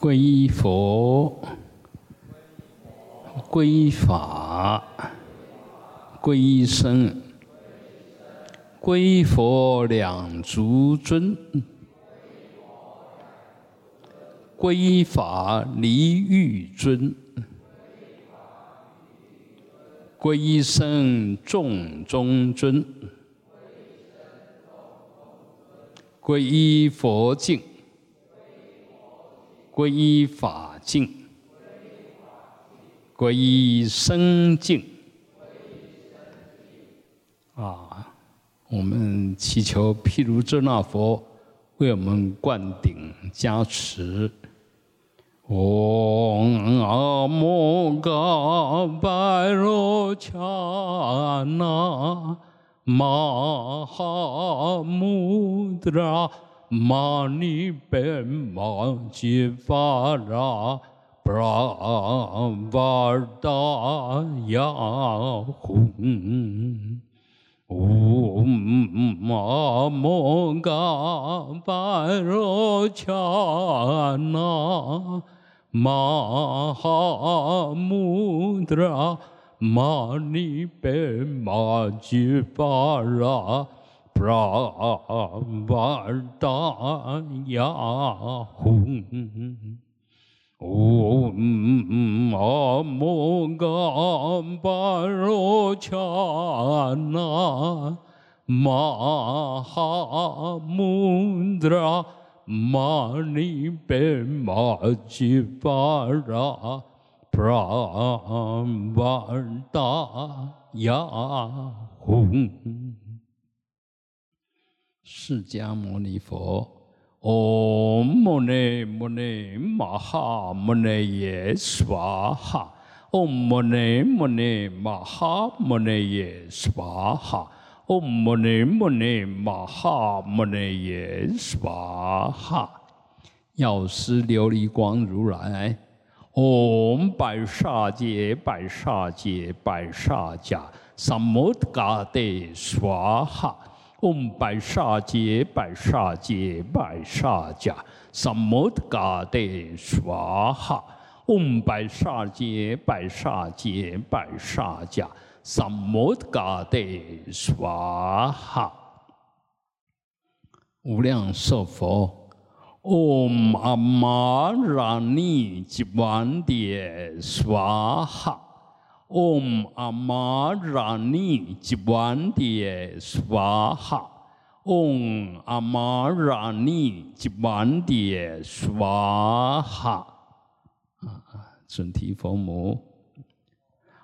皈依佛，皈依法，皈依僧，皈依佛两足尊，皈依法离欲尊，皈依僧众中尊，皈依佛境。皈依法境，皈依生境，啊！我们祈求毗卢遮那佛为我们灌顶加持。嗡阿摩嘎巴罗恰那玛哈穆德拉。玛尼贝玛吉法拉布拉达雅吽，嗡阿摩嘎巴罗恰那玛哈穆德拉玛尼贝玛吉法拉。布拉瓦达雅吽，嗡阿摩嘎释迦牟尼佛，唵摩尼摩尼玛哈摩尼耶娑哈，唵摩尼摩尼玛哈摩尼耶娑哈，唵摩尼摩尼玛哈摩尼耶娑哈。药师琉璃光如来，唵白沙界白沙界白沙迦，三摩嘎帝娑哈。嗡白沙杰白沙杰白沙迦萨摩德嘎德娑哈。嗡白沙杰白沙杰白沙迦萨摩德嘎德娑哈。无量寿佛，嗡阿玛拉尼吉万迭娑哈。嗡阿玛拉尼吉万迭娑哈，嗡阿玛拉尼吉万迭娑哈。啊啊，准提佛母，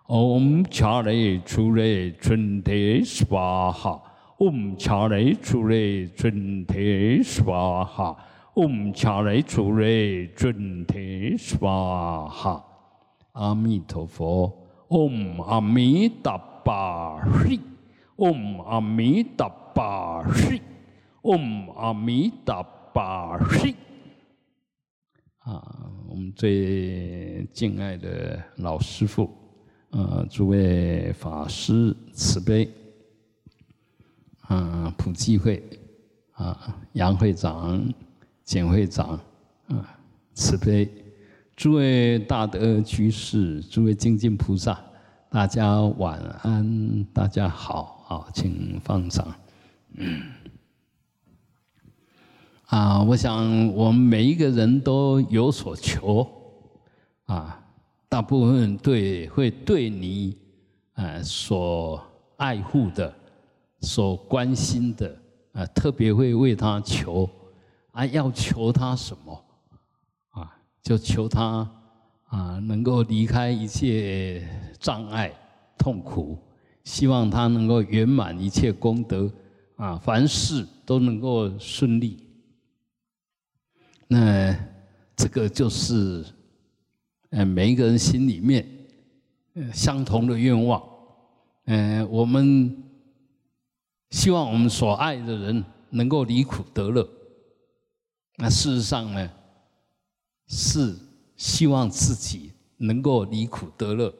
嗡恰雷出雷准提娑哈，嗡恰雷出雷准提娑哈，嗡恰雷出雷准提娑哈。阿弥陀佛。Om Ami Dapa Hri，Om Ami Dapa Hri，Om Ami Dapa Hri。啊，我们最敬爱的老师傅，呃，诸位法师慈悲。啊普济会，啊，杨会长、简会长，啊，慈悲。诸位大德居士，诸位精进菩萨，大家晚安，大家好，啊，请放掌。啊，我想我们每一个人都有所求，啊，大部分对会对你，啊，所爱护的，所关心的，啊，特别会为他求，啊，要求他什么？就求他啊，能够离开一切障碍、痛苦，希望他能够圆满一切功德啊，凡事都能够顺利。那这个就是呃每一个人心里面相同的愿望。嗯，我们希望我们所爱的人能够离苦得乐。那事实上呢？是希望自己能够离苦得乐，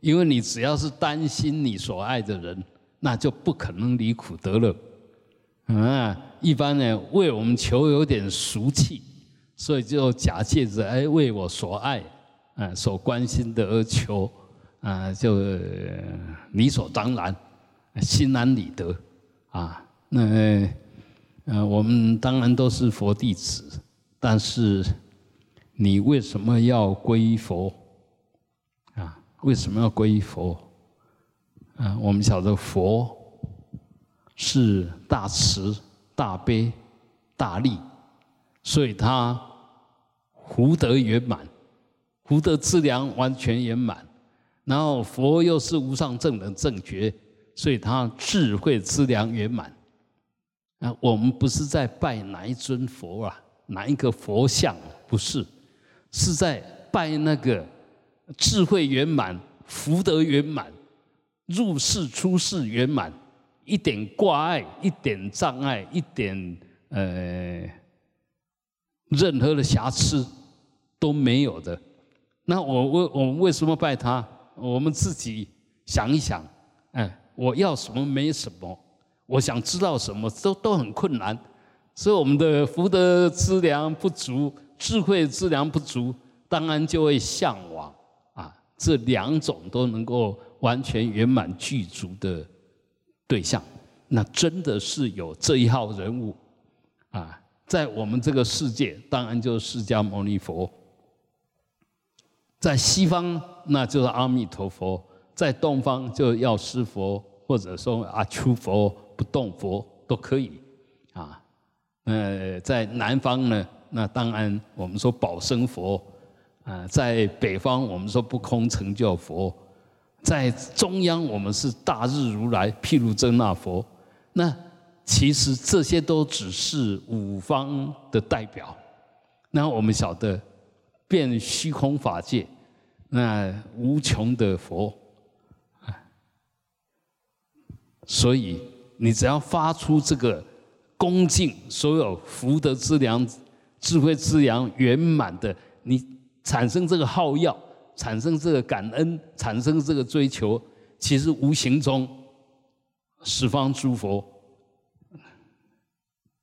因为你只要是担心你所爱的人，那就不可能离苦得乐。啊，一般呢为我们求有点俗气，所以就假借着哎为我所爱，啊所关心的而求，啊就理所当然，心安理得，啊那呃我们当然都是佛弟子，但是你为什么要皈依佛？啊为什么要皈依佛？啊我们晓得佛是大慈大悲大利。所以他福德圆满，福德资粮完全圆满，然后佛又是无上正等正觉，所以他智慧资粮圆满。啊，我们不是在拜哪一尊佛啊，哪一个佛像，不是，是在拜那个智慧圆满、福德圆满、入世出世圆满，一点挂碍、一点障碍、一点呃。任何的瑕疵都没有的，那我为我们为什么拜他？我们自己想一想，哎，我要什么没什么，我想知道什么都都很困难，所以我们的福德资粮不足，智慧资粮不足，当然就会向往啊这两种都能够完全圆满具足的对象，那真的是有这一号人物啊。在我们这个世界，当然就是释迦牟尼佛；在西方，那就是阿弥陀佛；在东方，就药师佛，或者说阿丘佛、不动佛都可以。啊，呃，在南方呢，那当然我们说宝生佛；啊，在北方我们说不空成就佛；在中央我们是大日如来毗卢遮那佛。那其实这些都只是五方的代表。那我们晓得，变虚空法界，那无穷的佛，所以你只要发出这个恭敬，所有福德之粮、智慧之粮圆满的，你产生这个好药，产生这个感恩，产生这个追求，其实无形中十方诸佛。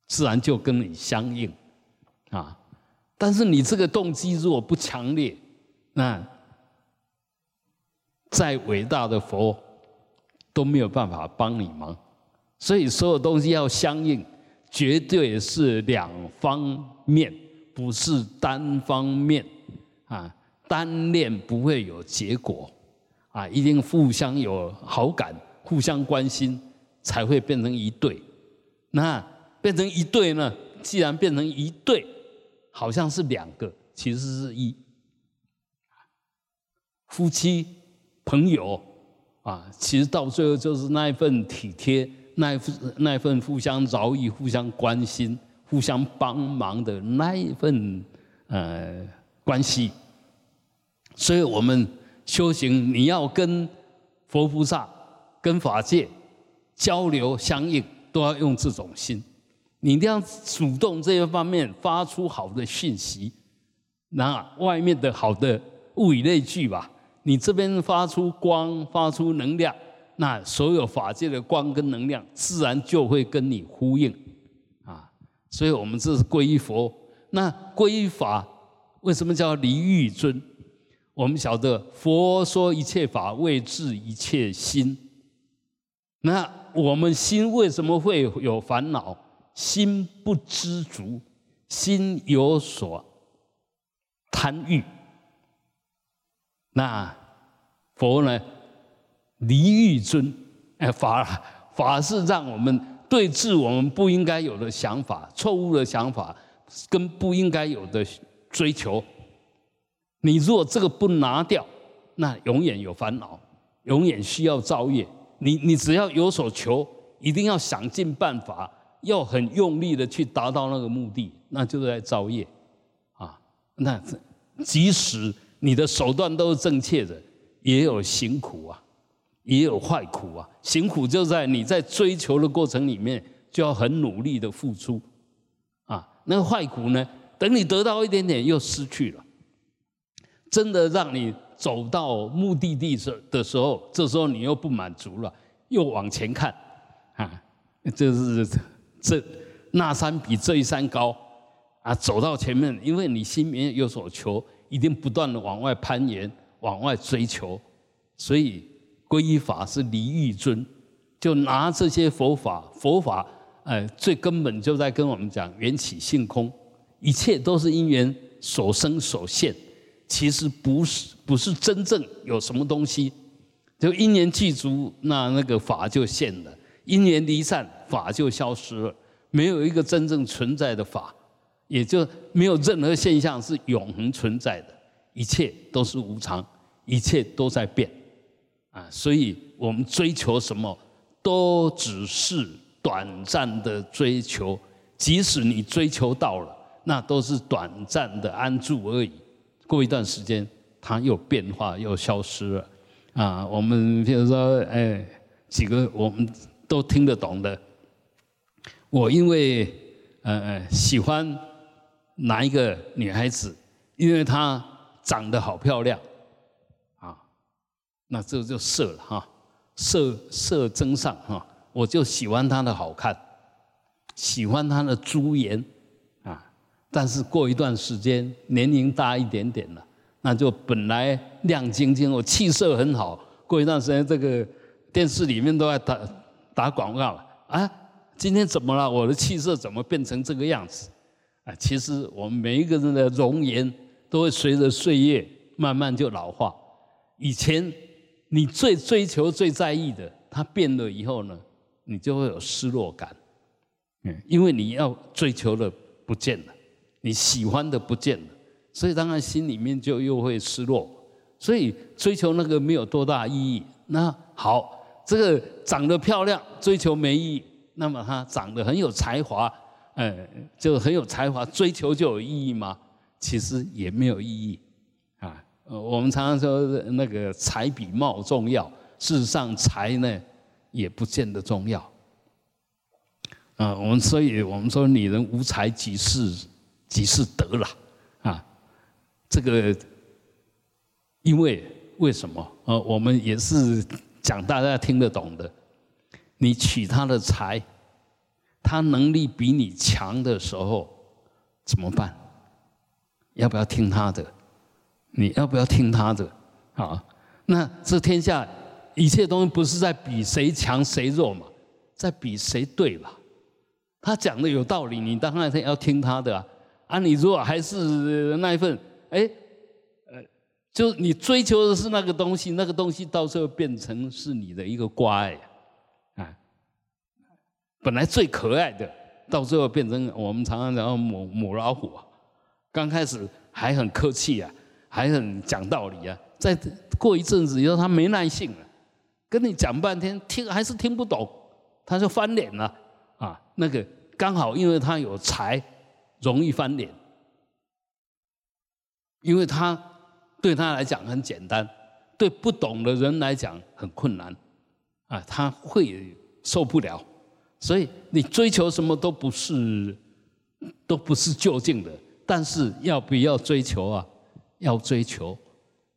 自然就跟你相应，啊！但是你这个动机如果不强烈，那再伟大的佛都没有办法帮你忙。所以所有东西要相应，绝对是两方面，不是单方面啊！单恋不会有结果啊！一定互相有好感，互相关心，才会变成一对。那。变成一对呢？既然变成一对，好像是两个，其实是一。夫妻、朋友啊，其实到最后就是那一份体贴，那份那份互相饶益、互相关心、互相帮忙的那一份呃关系。所以我们修行，你要跟佛菩萨、跟法界交流相应，都要用这种心。你一定要主动这一方面发出好的讯息，那外面的好的物以类聚吧。你这边发出光，发出能量，那所有法界的光跟能量自然就会跟你呼应啊。所以我们这是皈依佛，那皈依法为什么叫离欲尊？我们晓得佛说一切法为治一切心，那我们心为什么会有烦恼？心不知足，心有所贪欲。那佛呢？离欲尊，哎，法法是让我们对治我们不应该有的想法、错误的想法跟不应该有的追求。你如果这个不拿掉，那永远有烦恼，永远需要造业。你你只要有所求，一定要想尽办法。要很用力的去达到那个目的，那就是在造业，啊，那即使你的手段都是正确的，也有辛苦啊，也有坏苦啊。行苦就在你在追求的过程里面，就要很努力的付出，啊，那个坏苦呢，等你得到一点点又失去了，真的让你走到目的地时的时候，这时候你又不满足了，又往前看，啊，这是。这那山比这一山高，啊，走到前面，因为你心里面有所求，一定不断的往外攀岩，往外追求，所以皈依法是离欲尊，就拿这些佛法，佛法，哎，最根本就在跟我们讲缘起性空，一切都是因缘所生所现，其实不是不是真正有什么东西，就因缘具足，那那个法就现了；因缘离散，法就消失了，没有一个真正存在的法。也就没有任何现象是永恒存在的，一切都是无常，一切都在变，啊，所以我们追求什么，都只是短暂的追求，即使你追求到了，那都是短暂的安住而已。过一段时间，它又变化又消失了，啊，我们比如说，哎，几个我们都听得懂的，我因为呃喜欢。哪一个女孩子，因为她长得好漂亮，那这就色了哈，色色增上哈，我就喜欢她的好看，喜欢她的朱颜，啊，但是过一段时间，年龄大一点点了，那就本来亮晶晶，我气色很好，过一段时间，这个电视里面都在打打广告了，啊，今天怎么了？我的气色怎么变成这个样子？啊，其实我们每一个人的容颜都会随着岁月慢慢就老化。以前你最追求、最在意的，它变了以后呢，你就会有失落感。嗯，因为你要追求的不见了，你喜欢的不见了，所以当然心里面就又会失落。所以追求那个没有多大意义。那好，这个长得漂亮，追求没意义。那么他长得很有才华。嗯，就很有才华，追求就有意义吗？其实也没有意义。呃，我们常常说那个才比貌重要，事实上才呢也不见得重要。啊，我们所以我们说女人无才即是即是德了啊。这个因为为什么？呃，我们也是讲大家听得懂的。你取她的才。他能力比你强的时候怎么办？要不要听他的？你要不要听他的？啊，那这天下一切东西不是在比谁强谁弱嘛，在比谁对吧？他讲的有道理，你当然要听他的啊。啊，你如果还是那一份，哎，呃，就你追求的是那个东西，那个东西到时候变成是你的一个瓜哎。本来最可爱的，到最后变成我们常常讲母母老虎啊。刚开始还很客气啊，还很讲道理啊。再过一阵子以后，他没耐性了，跟你讲半天听还是听不懂，他就翻脸了啊。那个刚好因为他有才，容易翻脸，因为他对他来讲很简单，对不懂的人来讲很困难啊，他会受不了。所以你追求什么都不是，都不是究竟的。但是要不要追求啊？要追求。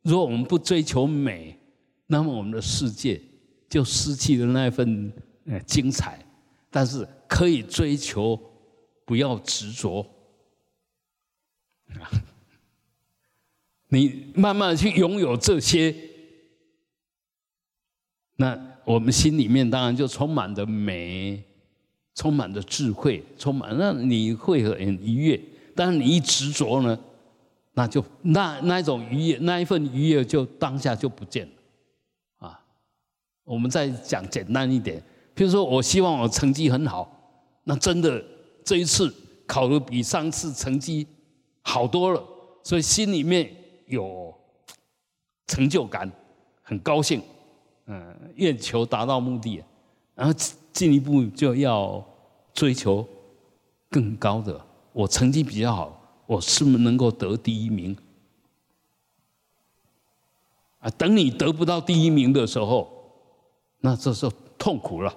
如果我们不追求美，那么我们的世界就失去了那份呃精彩。但是可以追求，不要执着啊。你慢慢去拥有这些，那我们心里面当然就充满着美。充满着智慧，充满那你会很愉悦。但是你一执着呢，那就那那一种愉悦，那一份愉悦就当下就不见了。啊，我们再讲简单一点，比如说我希望我成绩很好，那真的这一次考的比上次成绩好多了，所以心里面有成就感，很高兴，嗯，愿求达到目的，然后进一步就要。追求更高的，我成绩比较好，我是不是能够得第一名？啊，等你得不到第一名的时候，那这时候痛苦了，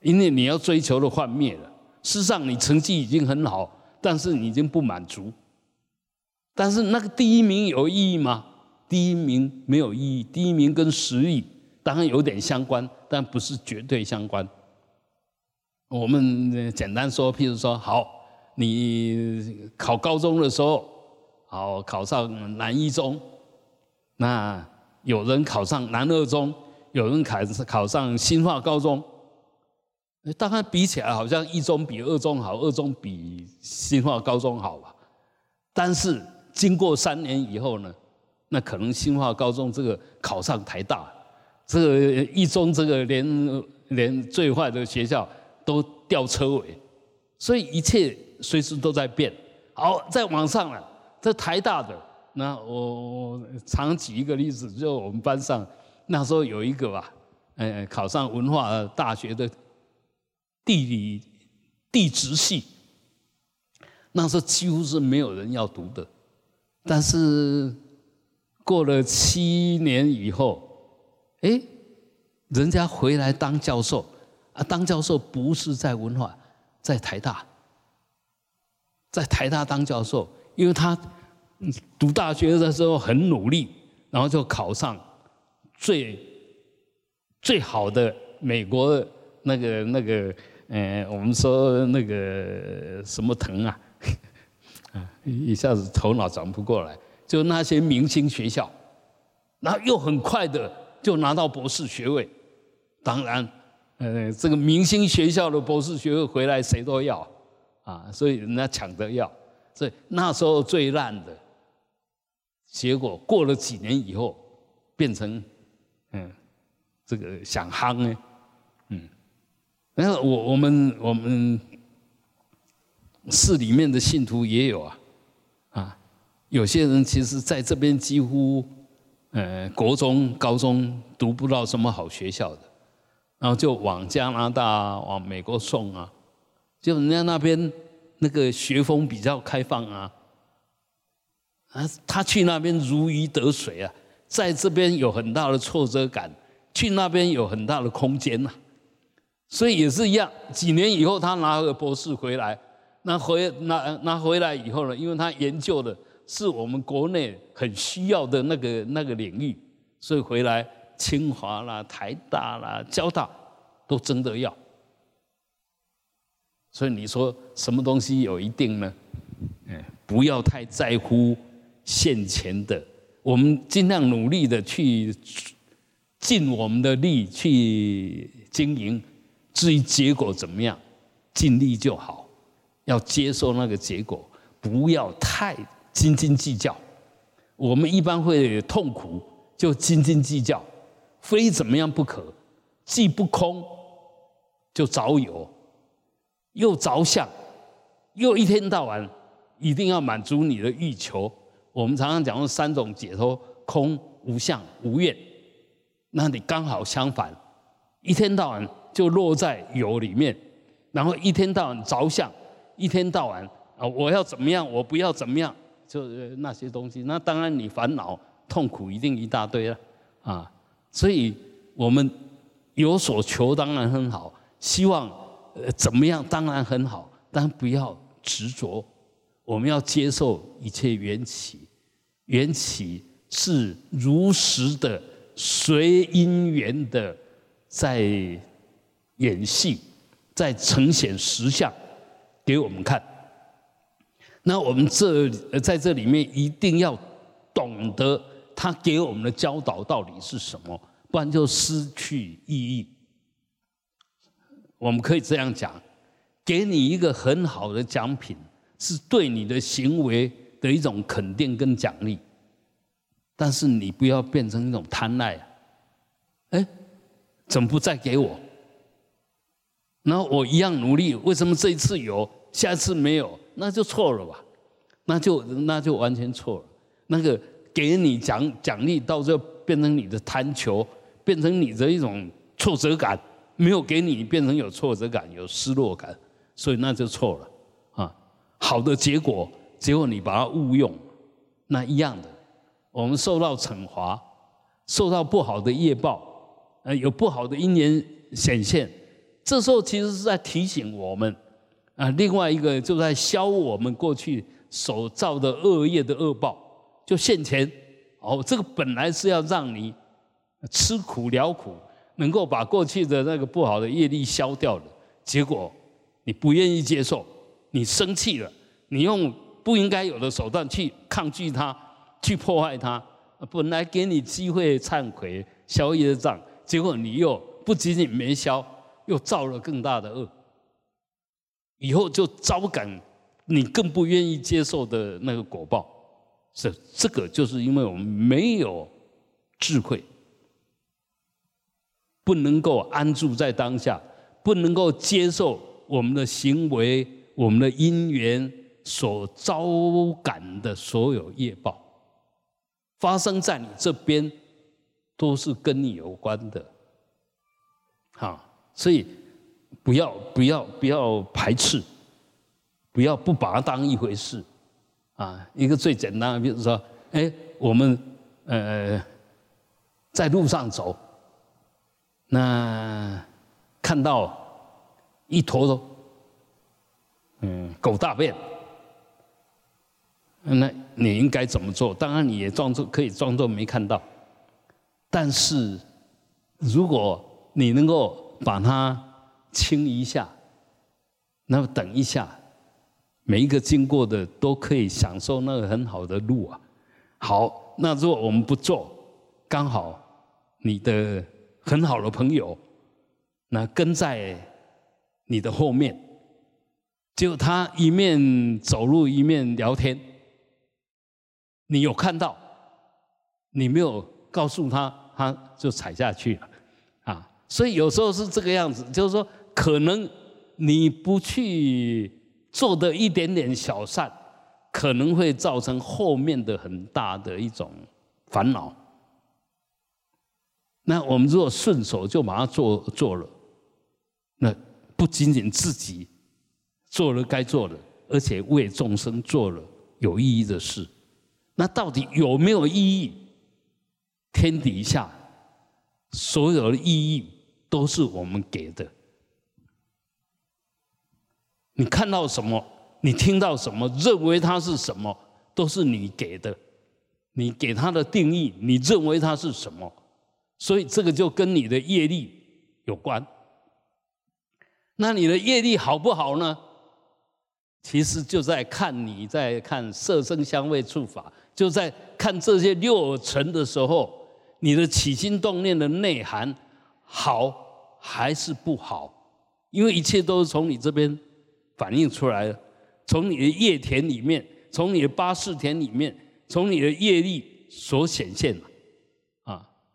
因为你要追求的幻灭了。事实上，你成绩已经很好，但是你已经不满足。但是那个第一名有意义吗？第一名没有意义。第一名跟实力当然有点相关，但不是绝对相关。我们简单说，譬如说，好，你考高中的时候，好考上南一中，那有人考上南二中，有人考考上新化高中，大概比起来好像一中比二中好，二中比新化高中好吧。但是经过三年以后呢，那可能新化高中这个考上台大，这个一中这个连连最坏的学校都掉车尾，所以一切。随时都在变。好，再往上了，这台大的，那我我常举一个例子，就我们班上那时候有一个吧，呃，考上文化大学的地理地质系，那时候几乎是没有人要读的。但是过了七年以后，哎，人家回来当教授啊，当教授不是在文化，在台大。在台大当教授，因为他读大学的时候很努力，然后就考上最最好的美国那个那个，呃，我们说那个什么藤啊，啊，一下子头脑转不过来，就那些明星学校，然后又很快的就拿到博士学位。当然，呃，这个明星学校的博士学位回来谁都要。啊，所以人家抢着要，所以那时候最烂的，结果过了几年以后，变成，嗯，这个想夯呢，嗯，然后我我们我们市里面的信徒也有啊，啊，有些人其实在这边几乎，呃，国中、高中读不到什么好学校的，然后就往加拿大、往美国送啊。就人家那边那个学风比较开放啊，啊，他去那边如鱼得水啊，在这边有很大的挫折感，去那边有很大的空间呐，所以也是一样。几年以后，他拿个博士回来，那回拿拿回来以后呢，因为他研究的是我们国内很需要的那个那个领域，所以回来清华啦、台大啦、交大都争得要。所以你说什么东西有一定呢？嗯，不要太在乎现前的，我们尽量努力的去尽我们的力去经营，至于结果怎么样，尽力就好。要接受那个结果，不要太斤斤计较。我们一般会痛苦，就斤斤计较，非怎么样不可，既不空，就早有。又着相，又一天到晚一定要满足你的欲求。我们常常讲说三种解脱：空、无相、无愿。那你刚好相反，一天到晚就落在有里面，然后一天到晚着相，一天到晚啊，我要怎么样，我不要怎么样，就那些东西。那当然你烦恼痛苦一定一大堆了啊。所以我们有所求当然很好，希望。呃，怎么样？当然很好，但不要执着。我们要接受一切缘起，缘起是如实的、随因缘的在演戏，在呈现实相给我们看。那我们这在这里面一定要懂得他给我们的教导到底是什么，不然就失去意义。我们可以这样讲，给你一个很好的奖品，是对你的行为的一种肯定跟奖励。但是你不要变成一种贪爱，哎，怎么不再给我？然后我一样努力，为什么这一次有，下次没有？那就错了吧？那就那就完全错了。那个给你奖奖励，到最后变成你的贪求，变成你的一种挫折感。没有给你变成有挫折感、有失落感，所以那就错了啊！好的结果，结果你把它误用，那一样的，我们受到惩罚，受到不好的业报，呃，有不好的因缘显现，这时候其实是在提醒我们啊，另外一个就在消我们过去所造的恶业的恶报，就现前哦，这个本来是要让你吃苦了苦。能够把过去的那个不好的业力消掉的结果，你不愿意接受，你生气了，你用不应该有的手段去抗拒它，去破坏它，本来给你机会忏悔消业障，结果你又不仅仅没消，又造了更大的恶，以后就招感你更不愿意接受的那个果报。这这个就是因为我们没有智慧，不能够安住在当下，不能够接受我们的行为、我们的因缘所招感的所有业报，发生在你这边，都是跟你有关的，哈，所以不要不要不要排斥，不要不把它当一回事。啊，一个最简单的，比如说，哎，我们呃在路上走，那看到一坨嗯狗大便，那你应该怎么做？当然你也装作可以装作没看到，但是如果你能够把它清一下，那么等一下。每一个经过的都可以享受那个很好的路啊。好，那如果我们不做，刚好你的很好的朋友，那跟在你的后面，就他一面走路一面聊天，你有看到，你没有告诉他，他就踩下去了啊。所以有时候是这个样子，就是说，可能你不去。做的一点点小善，可能会造成后面的很大的一种烦恼。那我们如果顺手就把它做做了，那不仅仅自己做了该做的，而且为众生做了有意义的事。那到底有没有意义？天底下所有的意义都是我们给的。你看到什么？你听到什么？认为它是什么？都是你给的，你给它的定义，你认为它是什么？所以这个就跟你的业力有关。那你的业力好不好呢？其实就在看你在看色声香味触法，就在看这些六尘的时候，你的起心动念的内涵好还是不好？因为一切都是从你这边。反映出来的，从你的业田里面，从你的八世田里面，从你的业力所显现的，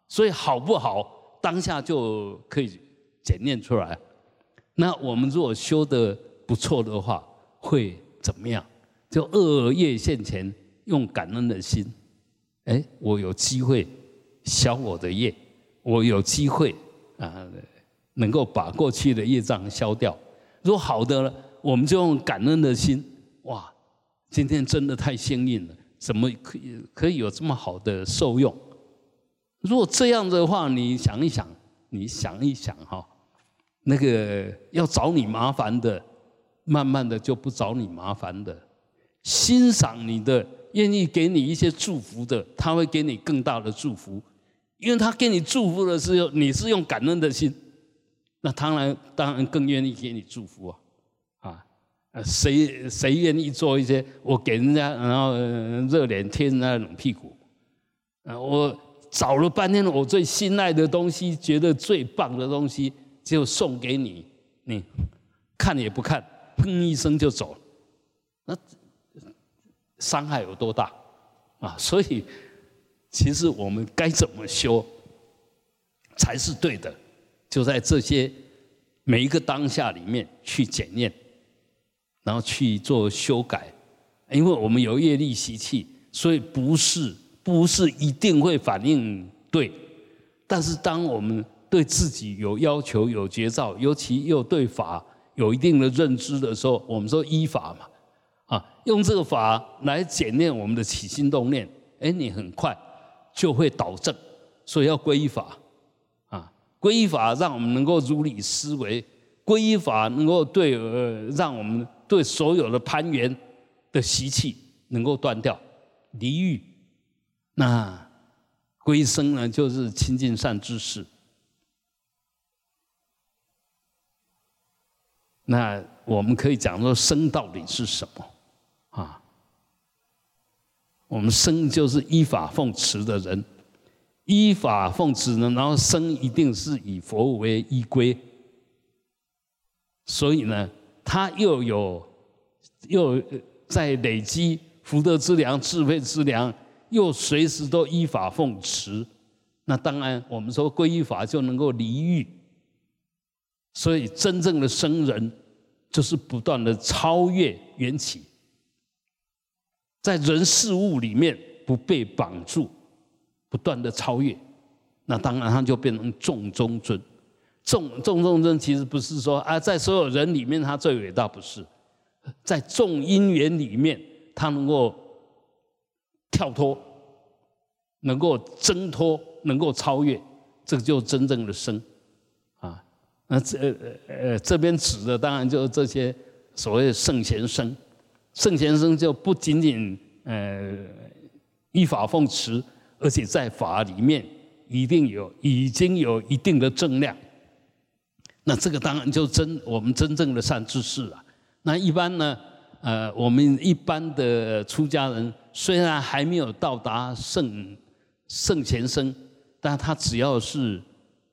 所以好不好，当下就可以检验出来。那我们如果修的不错的话，会怎么样？就恶业现前，用感恩的心，哎，我有机会消我的业，我有机会啊，能够把过去的业障消掉。如果好的了。我们就用感恩的心，哇！今天真的太幸运了，怎么可以可以有这么好的受用？如果这样的话，你想一想，你想一想哈，那个要找你麻烦的，慢慢的就不找你麻烦的；欣赏你的，愿意给你一些祝福的，他会给你更大的祝福，因为他给你祝福的时候，你是用感恩的心，那当然当然更愿意给你祝福啊。呃，谁谁愿意做一些我给人家，然后热脸贴人家冷屁股？啊，我找了半天，我最心爱的东西，觉得最棒的东西，就送给你，你看也不看，砰一声就走了，那伤害有多大啊？所以，其实我们该怎么修才是对的？就在这些每一个当下里面去检验。然后去做修改，因为我们有业力习气，所以不是不是一定会反应对。但是当我们对自己有要求、有节照，尤其又对法有一定的认知的时候，我们说依法嘛，啊，用这个法来检验我们的起心动念，哎，你很快就会导正。所以要皈依法，啊，皈依法让我们能够如理思维，皈依法能够对呃，让我们。对所有的攀缘的习气能够断掉，离欲，那归生呢，就是亲近善知识。那我们可以讲说，生到底是什么啊？我们生就是依法奉持的人，依法奉持呢，然后生一定是以佛为依归，所以呢，他又有又在累积福德之良、智慧之良，又随时都依法奉持。那当然，我们说皈依法就能够离欲，所以真正的生人就是不断的超越缘起，在人事物里面不被绑住，不断的超越。那当然他就变成众中尊，众众中尊其实不是说啊，在所有人里面他最伟大，不是，在众因缘里面他能够跳脱，能够挣脱。能够超越，这个就是真正的生，啊，那这呃呃这边指的当然就是这些所谓圣贤生，圣贤生就不仅仅呃依法奉持，而且在法里面一定有已经有一定的正量，那这个当然就真我们真正的善知识了。那一般呢，呃，我们一般的出家人虽然还没有到达圣圣贤生。但他只要是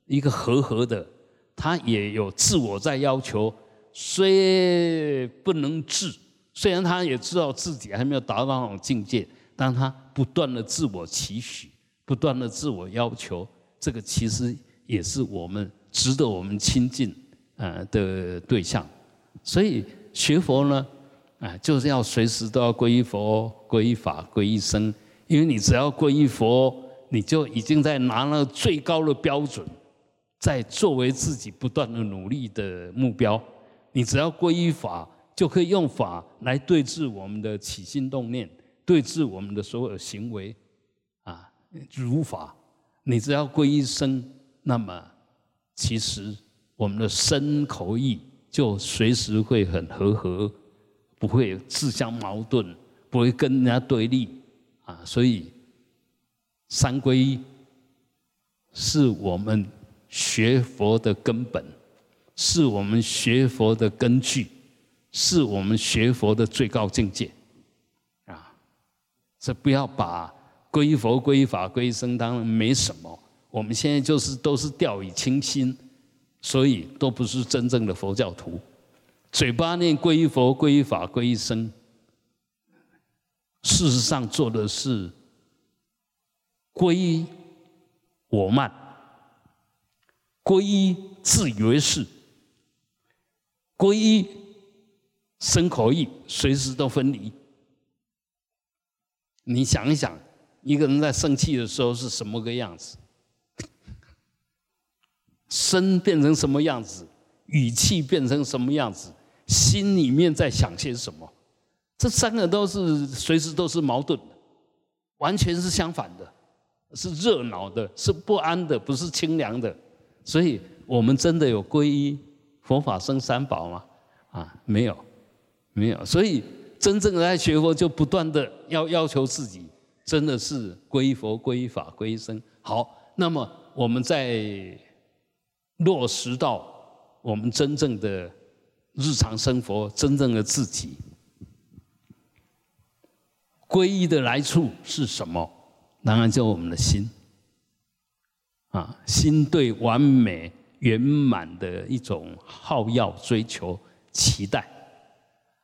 一个和合的，他也有自我在要求，虽不能治，虽然他也知道自己还没有达到那种境界，但他不断的自我期许，不断的自我要求，这个其实也是我们值得我们亲近呃的对象。所以学佛呢，啊，就是要随时都要皈依佛、皈依法、皈依僧，因为你只要皈依佛。你就已经在拿了最高的标准，在作为自己不断的努力的目标。你只要皈依法，就可以用法来对治我们的起心动念，对治我们的所有行为。啊，如法，你只要皈依僧，那么其实我们的身口意就随时会很和合，不会自相矛盾，不会跟人家对立。啊，所以。三皈依是我们学佛的根本，是我们学佛的根据，是我们学佛的最高境界。啊，这不要把皈依佛、皈依法、皈依僧当没什么。我们现在就是都是掉以轻心，所以都不是真正的佛教徒。嘴巴念皈依佛、皈依法、皈依僧，事实上做的是。皈依我慢，皈依自以为是，皈依身口意随时都分离。你想一想，一个人在生气的时候是什么个样子？身变成什么样子？语气变成什么样子？心里面在想些什么？这三个都是随时都是矛盾的，完全是相反的。是热闹的，是不安的，不是清凉的。所以，我们真的有皈依佛法僧三宝吗？啊，没有，没有。所以，真正的在学佛，就不断的要要求自己，真的是皈依佛、皈依法、皈依僧。好，那么我们在落实到我们真正的日常生活，真正的自己，皈依的来处是什么？当然，就我们的心啊，心对完美圆满的一种好要、追求、期待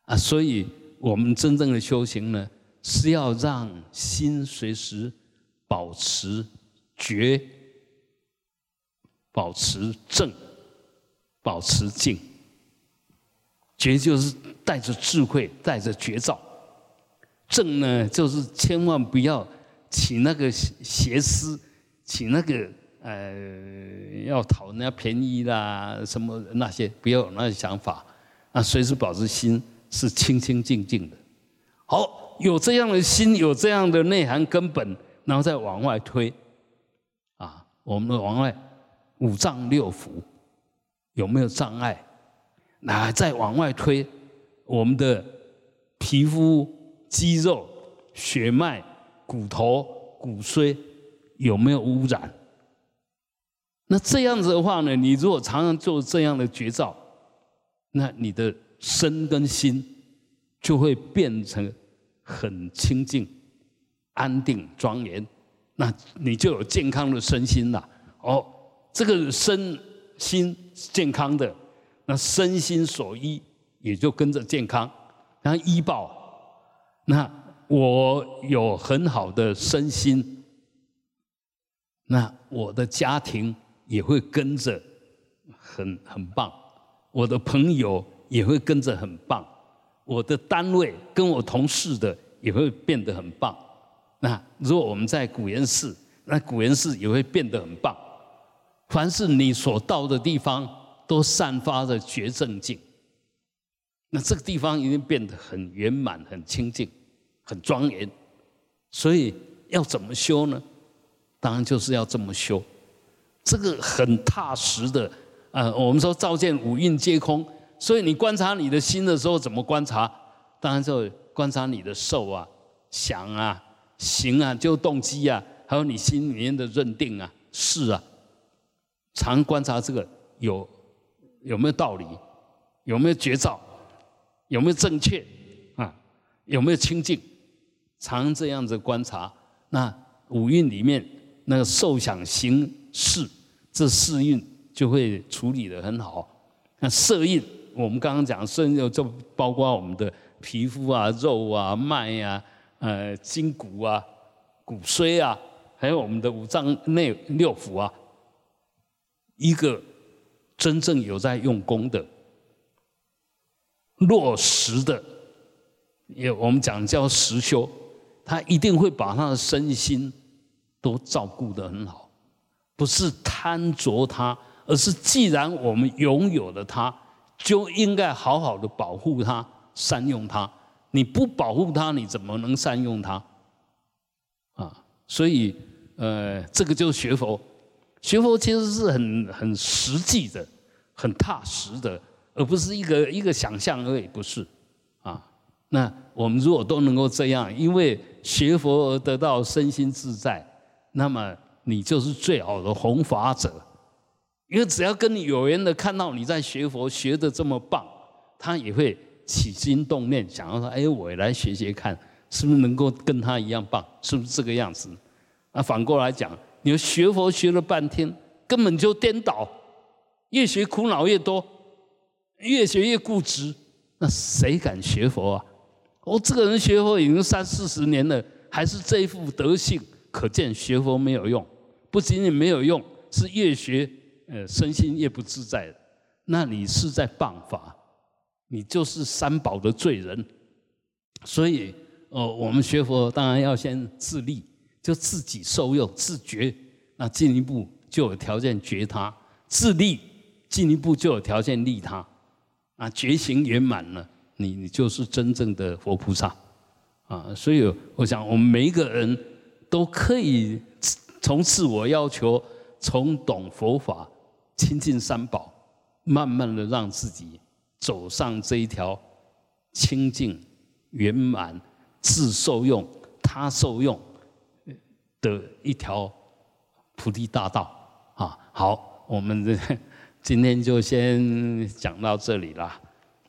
啊，所以我们真正的修行呢，是要让心随时保持觉、保持正、保持静。觉就是带着智慧，带着觉照；正呢，就是千万不要。起那个邪思，起那个呃要讨人家便宜啦，什么那些不要有那些想法，啊，随时保持心是清清净净的。好，有这样的心，有这样的内涵根本，然后再往外推，啊，我们往外五脏六腑有没有障碍？那再往外推，我们的皮肤、肌肉、血脉。骨头、骨髓有没有污染？那这样子的话呢？你如果常常做这样的绝招，那你的身跟心就会变成很清净、安定、庄严，那你就有健康的身心了。哦，这个身心健康的，那身心所依也就跟着健康。然后医报，那我有很好的身心，那我的家庭也会跟着很很棒，我的朋友也会跟着很棒，我的单位跟我同事的也会变得很棒。那如果我们在古岩寺，那古岩寺也会变得很棒。凡是你所到的地方，都散发着觉正境。那这个地方已经变得很圆满、很清净、很庄严，所以要怎么修呢？当然就是要这么修，这个很踏实的。呃，我们说照见五蕴皆空，所以你观察你的心的时候，怎么观察？当然就观察你的受啊、想啊、行啊，就动机啊，还有你心里面的认定啊、是啊，常观察这个有有没有道理，有没有绝招。有没有正确啊？有没有清净？常这样子观察，那五蕴里面那个受想行识这四蕴就会处理的很好。那色蕴，我们刚刚讲色蕴就包括我们的皮肤啊、肉啊、脉呀、呃筋骨啊、骨髓啊，还有我们的五脏内六腑啊。一个真正有在用功的。落实的，也我们讲叫实修，他一定会把他的身心都照顾得很好，不是贪着他，而是既然我们拥有了它，就应该好好的保护它、善用它。你不保护它，你怎么能善用它？啊，所以呃，这个就是学佛。学佛其实是很很实际的，很踏实的。而不是一个一个想象而已，不是，啊，那我们如果都能够这样，因为学佛而得到身心自在，那么你就是最好的弘法者。因为只要跟你有缘的看到你在学佛学的这么棒，他也会起心动念，想要说：哎，我也来学学看，是不是能够跟他一样棒？是不是这个样子？那反过来讲，你学佛学了半天，根本就颠倒，越学苦恼越多。越学越固执，那谁敢学佛啊？我这个人学佛已经三四十年了，还是这一副德性，可见学佛没有用。不仅仅没有用，是越学，呃，身心越不自在。那你是在谤法，你就是三宝的罪人。所以，哦，我们学佛当然要先自立，就自己受用、自觉。那进一步就有条件觉他，自立进一步就有条件利他。啊，觉醒圆满了，你你就是真正的佛菩萨，啊，所以我想，我们每一个人都可以从自我要求，从懂佛法、亲近三宝，慢慢的让自己走上这一条清净圆满、自受用、他受用的一条菩提大道。啊，好，我们这。今天就先讲到这里啦，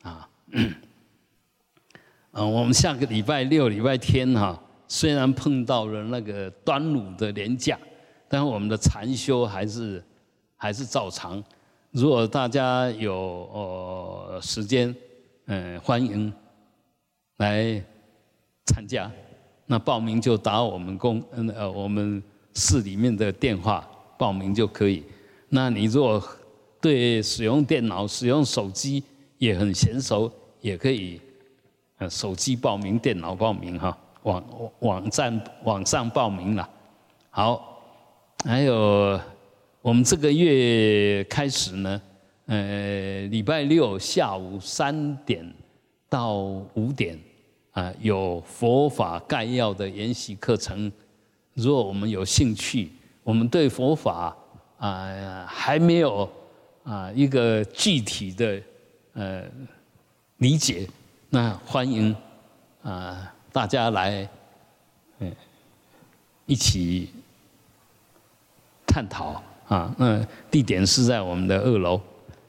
啊，嗯，我们下个礼拜六、礼拜天哈，虽然碰到了那个端午的年假，但我们的禅修还是还是照常。如果大家有呃时间，嗯，欢迎来参加。那报名就打我们公嗯呃我们市里面的电话报名就可以。那你如果对使用电脑、使用手机也很娴熟，也可以，呃，手机报名、电脑报名哈，网网站网上报名了。好，还有我们这个月开始呢，呃，礼拜六下午三点到五点啊，有佛法概要的研习课程。如果我们有兴趣，我们对佛法啊还没有。啊，一个具体的呃理解，那欢迎啊大家来嗯一起探讨啊。那地点是在我们的二楼，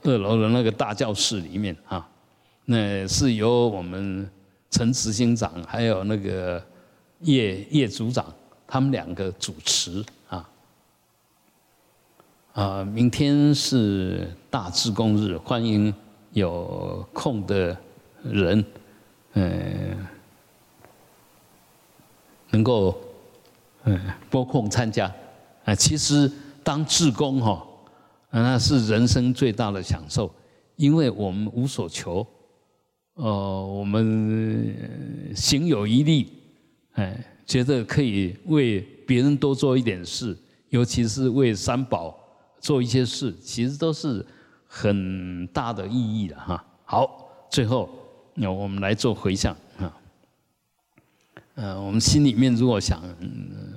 二楼的那个大教室里面啊。那是由我们陈执行长还有那个叶叶组长他们两个主持啊。明天是大志公日，欢迎有空的人，嗯，能够嗯拨空参加。啊，其实当志工哈，那是人生最大的享受，因为我们无所求。呃，我们行有余力，哎，觉得可以为别人多做一点事，尤其是为三宝做一些事，其实都是很大的意义的哈。好，最后那我们来做回向啊。呃，我们心里面如果想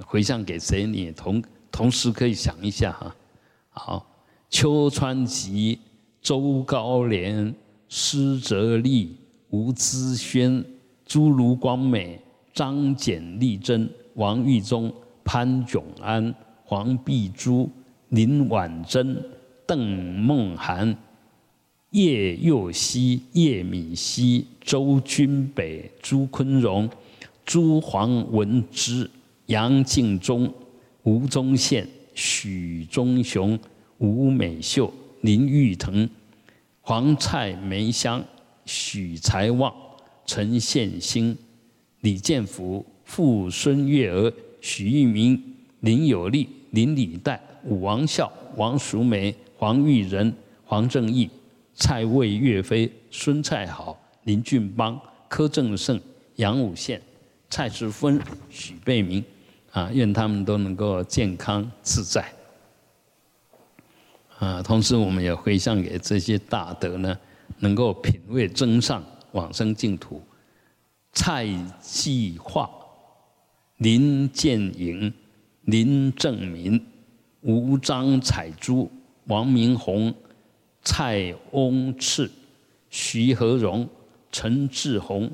回向给谁，你同同时可以想一下哈。好，邱川吉、周高廉、施哲立。吴资轩、朱卢光美、张简丽珍、王玉忠、潘炯安、黄碧珠、林婉珍、邓梦涵、叶佑熙、叶敏熙、周君北、朱坤荣、朱黄文之、杨敬忠、吴宗宪、许忠雄、吴美秀、林玉腾、黄蔡梅香。许才旺、陈宪兴、李建福、傅孙月娥、许玉明、林有利、林礼代、武王孝、王淑梅、黄玉仁、黄正义、蔡魏岳飞、孙蔡好、林俊邦、柯正胜、杨武宪、蔡志芬、许贝明，啊，愿他们都能够健康自在。啊，同时我们也回向给这些大德呢。能够品味真上往生净土，蔡继化、林建颖、林正民、吴张彩珠、王明宏、蔡翁赤、徐和荣、陈志宏、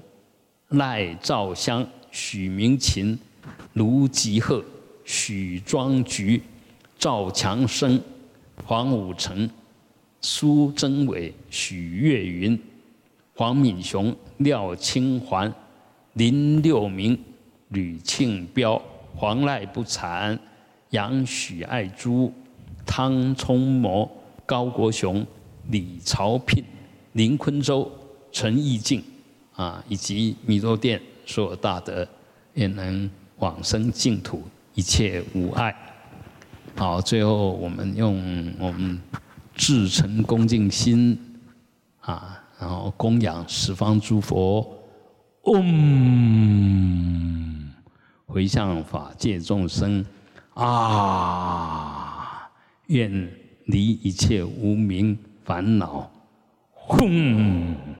赖兆香、许明琴、卢吉鹤、许庄菊、赵强生、黄武成。苏贞伟、许月云、黄敏雄、廖清环、林六明、吕庆彪、黄赖不残、杨许爱珠、汤冲模、高国雄、李朝聘、林坤洲、陈义静啊，以及弥陀殿所有大德，也能往生净土，一切无碍。好，最后我们用我们。至诚恭敬心，啊，然后供养十方诸佛，嗡，回向法界众生，啊，愿离一切无明烦恼，轰。